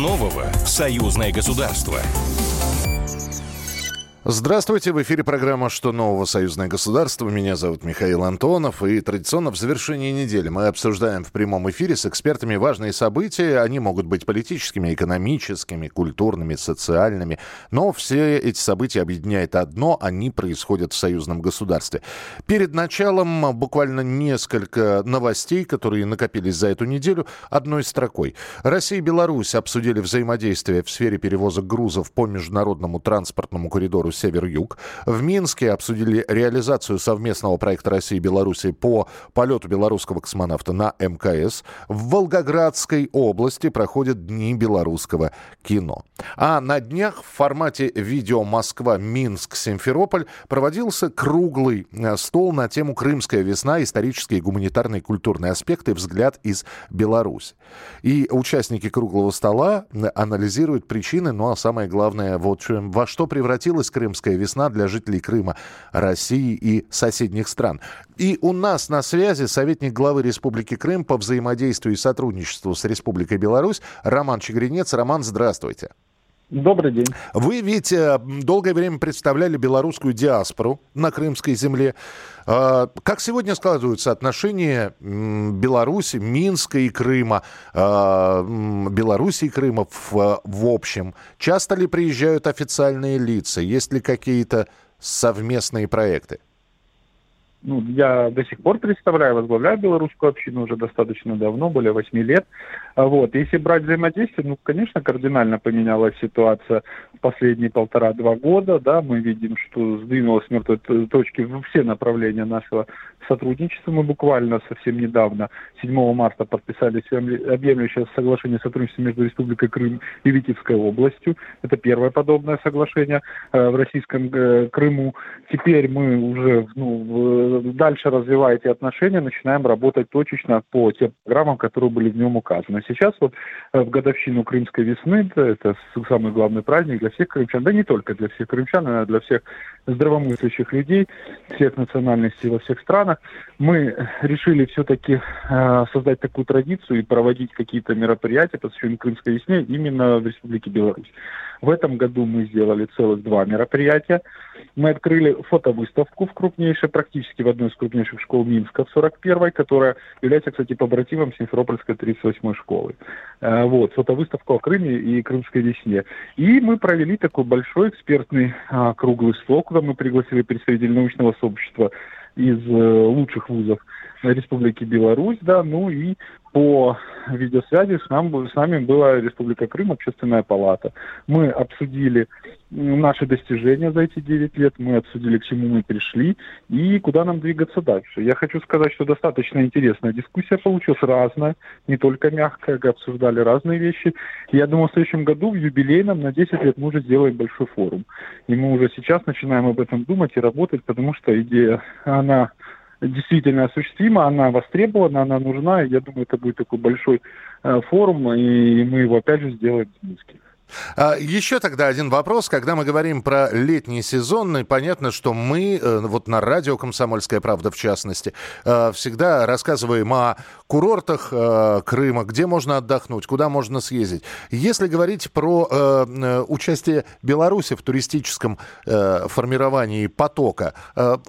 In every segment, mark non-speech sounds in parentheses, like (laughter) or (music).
нового союзное государство? Здравствуйте, в эфире программа «Что нового? Союзное государство». Меня зовут Михаил Антонов. И традиционно в завершении недели мы обсуждаем в прямом эфире с экспертами важные события. Они могут быть политическими, экономическими, культурными, социальными. Но все эти события объединяет одно – они происходят в союзном государстве. Перед началом буквально несколько новостей, которые накопились за эту неделю, одной строкой. Россия и Беларусь обсудили взаимодействие в сфере перевозок грузов по международному транспортному коридору Север-Юг. В Минске обсудили реализацию совместного проекта России и Беларуси по полету белорусского космонавта на МКС. В Волгоградской области проходят Дни белорусского кино. А на днях в формате видео Москва-Минск-Симферополь проводился круглый э, стол на тему «Крымская весна. Исторические, гуманитарные культурные аспекты. Взгляд из Беларуси». И участники круглого стола анализируют причины, ну а самое главное, вот во что превратилась Крымская весна для жителей Крыма, России и соседних стран. И у нас на связи советник главы Республики Крым по взаимодействию и сотрудничеству с Республикой Беларусь Роман Чегринец. Роман, здравствуйте. Добрый день. Вы ведь э, долгое время представляли белорусскую диаспору на крымской земле. Э, как сегодня складываются отношения Беларуси, Минска и Крыма, э, Беларуси и Крыма в, в общем? Часто ли приезжают официальные лица? Есть ли какие-то совместные проекты? Ну, я до сих пор представляю, возглавляю белорусскую общину уже достаточно давно, более восьми лет. А вот. Если брать взаимодействие, ну, конечно, кардинально поменялась ситуация в последние полтора-два года. Да, мы видим, что сдвинулась с мертвой точки во все направления нашего сотрудничества. Мы буквально совсем недавно, 7 марта, подписали объемлющее соглашение о сотрудничестве между Республикой Крым и Витебской областью. Это первое подобное соглашение э, в российском э, Крыму. Теперь мы уже ну, дальше развивая эти отношения, начинаем работать точечно по тем программам, которые были в нем указаны. Сейчас вот э, в годовщину Крымской весны, это самый главный праздник для всех крымчан, да не только для всех крымчан, а для всех здравомыслящих людей, всех национальностей во всех странах, мы решили все-таки э, создать такую традицию и проводить какие-то мероприятия, посвященные Крымской весне, именно в Республике Беларусь. В этом году мы сделали целых два мероприятия. Мы открыли фотовыставку в крупнейшей, практически в одной из крупнейших школ Минска, в 41-й, которая является, кстати, побратимом Симферопольской 38-й школы. Э, вот, фотовыставка о Крыме и Крымской весне. И мы провели такой большой экспертный а, круглый стол, куда мы пригласили представителей научного сообщества из э, лучших вузов Республики Беларусь, да, ну и по видеосвязи с, нам, с нами была Республика Крым, Общественная палата. Мы обсудили наши достижения за эти 9 лет, мы обсудили, к чему мы пришли и куда нам двигаться дальше. Я хочу сказать, что достаточно интересная дискуссия получилась, разная, не только мягкая, обсуждали разные вещи. Я думаю, в следующем году, в юбилейном, на 10 лет мы уже сделаем большой форум. И мы уже сейчас начинаем об этом думать и работать, потому что идея, она действительно осуществима, она востребована, она нужна. Я думаю, это будет такой большой э, форум, и мы его опять же сделаем в Минске. А, еще тогда один вопрос. Когда мы говорим про летний сезон, понятно, что мы, э, вот на радио «Комсомольская правда» в частности, э, всегда рассказываем о курортах э, Крыма, где можно отдохнуть, куда можно съездить. Если говорить про участие Беларуси в туристическом формировании потока,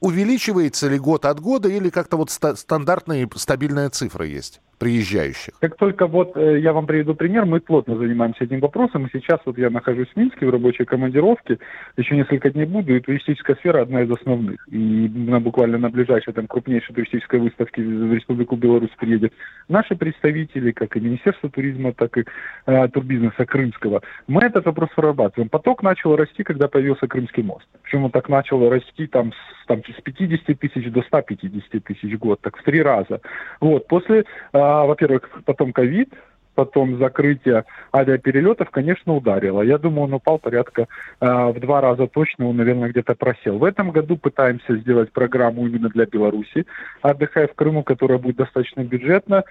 увеличивается ли год от года или как-то вот стандартная стабильная цифра есть? приезжающих? Как только вот я вам приведу пример, мы плотно занимаемся этим вопросом, и сейчас вот я нахожусь в Минске в рабочей командировке, еще несколько дней буду, и туристическая сфера одна из основных. И на, буквально на ближайшей там крупнейшей туристической выставке в Республику Беларусь приедет наши представители, как и Министерство туризма, так и э, турбизнеса крымского. Мы этот вопрос прорабатываем. Поток начал расти, когда появился Крымский мост. Причем он так начал расти там с, там, с 50 тысяч до 150 тысяч в год, так в три раза. Вот, после э, во-первых, потом ковид, потом закрытие авиаперелетов, конечно, ударило. Я думаю, он упал порядка э, в два раза точно, он, наверное, где-то просел. В этом году пытаемся сделать программу именно для Беларуси, отдыхая в Крыму, которая будет достаточно бюджетна.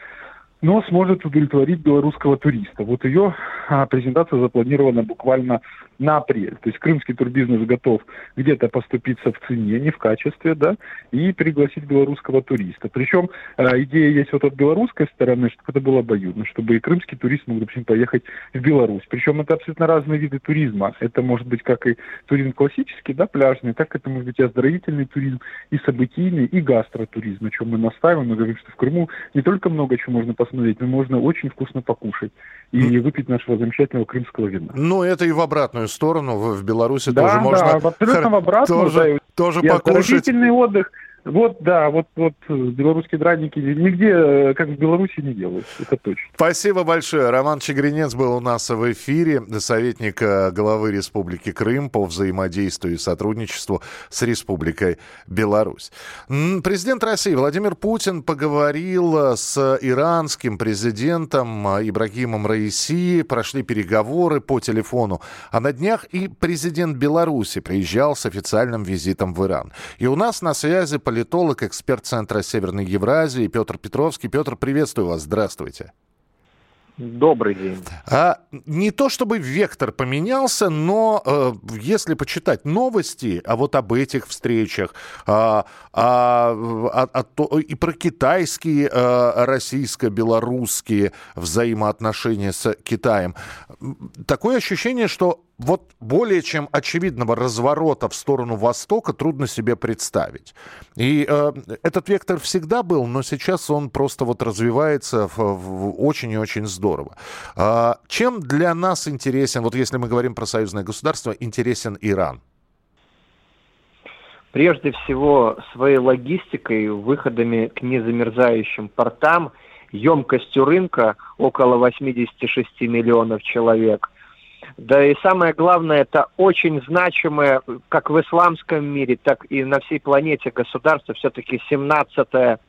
но сможет удовлетворить белорусского туриста. Вот ее а, презентация запланирована буквально на апрель. То есть крымский турбизнес готов где-то поступиться в цене, не в качестве, да, и пригласить белорусского туриста. Причем э, идея есть вот от белорусской стороны, чтобы это было обоюдно, чтобы и крымский турист мог, допустим, поехать в Беларусь. Причем это абсолютно разные виды туризма. Это может быть как и туризм классический, да, пляжный, так это может быть и оздоровительный туризм, и событийный, и гастротуризм, на чем мы настаиваем. Мы говорим, что в Крыму не только много чего можно посмотреть, но можно очень вкусно покушать и выпить нашего замечательного крымского вина. Ну, это и в обратную сторону. В, Беларуси да, тоже да, можно... Абсолютно в обратную. (laughs) Тоже, да, тоже и покушать. отдых вот, да, вот, вот э, белорусские драники нигде, э, как в Беларуси, не делают. Это точно. Спасибо большое. Роман Чегринец был у нас в эфире, советник э, главы Республики Крым по взаимодействию и сотрудничеству с Республикой Беларусь. Президент России Владимир Путин поговорил с иранским президентом Ибрагимом Раиси, прошли переговоры по телефону. А на днях и президент Беларуси приезжал с официальным визитом в Иран. И у нас на связи политолог политолог, эксперт Центра Северной Евразии Петр Петровский. Петр, приветствую вас. Здравствуйте. Добрый день. А, не то чтобы вектор поменялся, но э, если почитать новости, а вот об этих встречах, а, а, а, а, то, и про китайские, а, российско-белорусские взаимоотношения с Китаем, такое ощущение, что вот более чем очевидного разворота в сторону Востока трудно себе представить. И э, этот вектор всегда был, но сейчас он просто вот развивается в, в очень и очень здорово. А, чем для нас интересен, вот если мы говорим про союзное государство, интересен Иран? Прежде всего, своей логистикой, выходами к незамерзающим портам, емкостью рынка около 86 миллионов человек – да и самое главное, это очень значимое, как в исламском мире, так и на всей планете государство, все-таки 17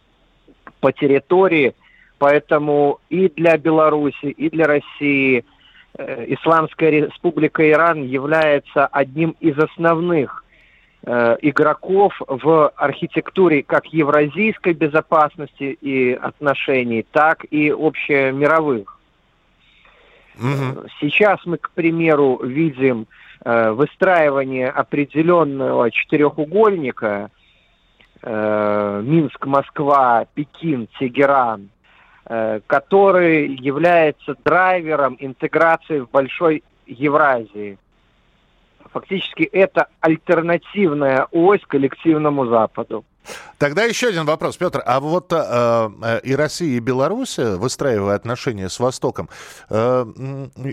по территории, поэтому и для Беларуси, и для России э, Исламская республика Иран является одним из основных э, игроков в архитектуре как евразийской безопасности и отношений, так и общемировых. Угу. Сейчас мы, к примеру, видим э, выстраивание определенного четырехугольника э, Минск, Москва, Пекин, Тегеран, э, который является драйвером интеграции в большой Евразии. Фактически это альтернативная ось коллективному Западу. Тогда еще один вопрос, Петр. А вот э, э, и Россия, и Беларусь, выстраивая отношения с Востоком, э,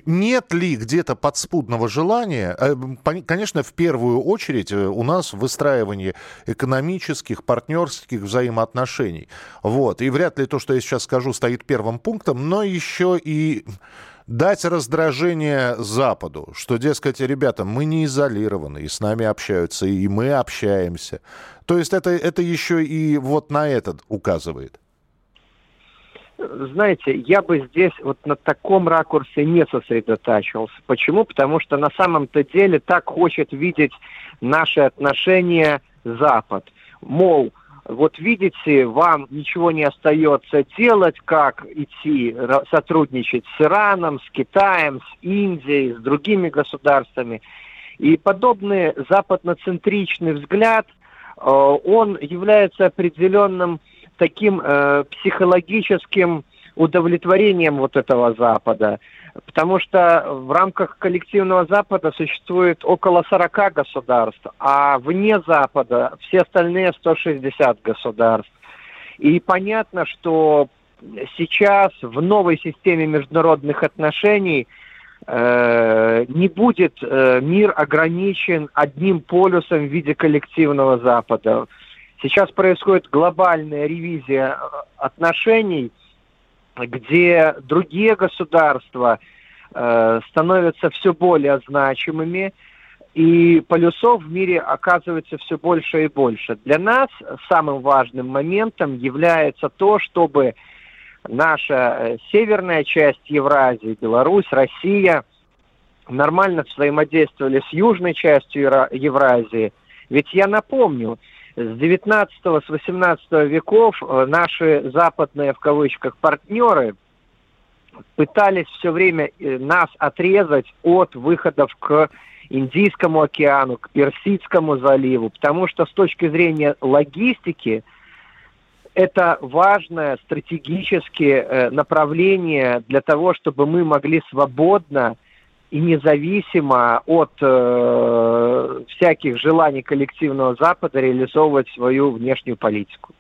нет ли где-то подспудного желания, э, конечно, в первую очередь э, у нас выстраивание экономических, партнерских взаимоотношений. Вот. И вряд ли то, что я сейчас скажу, стоит первым пунктом, но еще и дать раздражение Западу, что, дескать, ребята, мы не изолированы, и с нами общаются, и мы общаемся. То есть это, это еще и вот на этот указывает. Знаете, я бы здесь вот на таком ракурсе не сосредотачивался. Почему? Потому что на самом-то деле так хочет видеть наши отношения Запад. Мол, вот видите, вам ничего не остается делать, как идти сотрудничать с Ираном, с Китаем, с Индией, с другими государствами. И подобный западноцентричный взгляд, э, он является определенным таким э, психологическим удовлетворением вот этого Запада. Потому что в рамках коллективного Запада существует около 40 государств, а вне Запада все остальные 160 государств. И понятно, что сейчас в новой системе международных отношений э, не будет э, мир ограничен одним полюсом в виде коллективного Запада. Сейчас происходит глобальная ревизия э, отношений – где другие государства э, становятся все более значимыми, и полюсов в мире оказывается все больше и больше. Для нас самым важным моментом является то, чтобы наша э, северная часть Евразии, Беларусь, Россия нормально взаимодействовали с южной частью Евразии. Ведь я напомню, с 19 с 18 веков э, наши западные, в кавычках, партнеры, пытались все время э, нас отрезать от выходов к Индийскому океану, к Персидскому заливу, потому что с точки зрения логистики это важное стратегическое э, направление для того, чтобы мы могли свободно и независимо от э, всяких желаний коллективного Запада реализовывать свою внешнюю политику.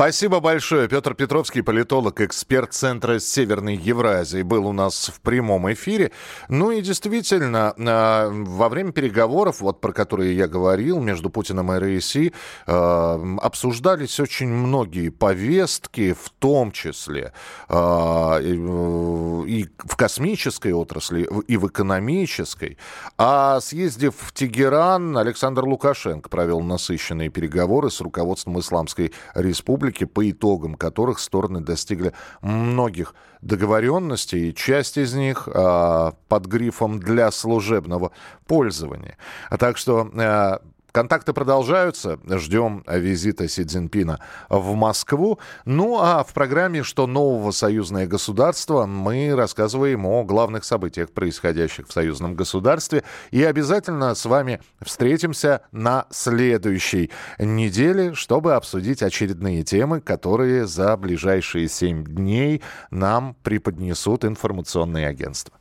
Спасибо большое. Петр Петровский, политолог, эксперт Центра Северной Евразии, был у нас в прямом эфире. Ну и действительно, а, во время переговоров, вот про которые я говорил, между Путиным и РСИ, а, обсуждались очень многие повестки, в том числе а, и в космической отрасли, и в экономической. А съездив в Тегеран, Александр Лукашенко провел насыщенные переговоры с руководством Исламской Республики республики, по итогам которых стороны достигли многих договоренностей, и часть из них э, под грифом «для служебного пользования». Так что э, Контакты продолжаются. Ждем визита Си Цзиньпина в Москву. Ну а в программе «Что нового союзное государство» мы рассказываем о главных событиях, происходящих в союзном государстве. И обязательно с вами встретимся на следующей неделе, чтобы обсудить очередные темы, которые за ближайшие семь дней нам преподнесут информационные агентства.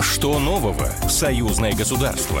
Что нового союзное государство?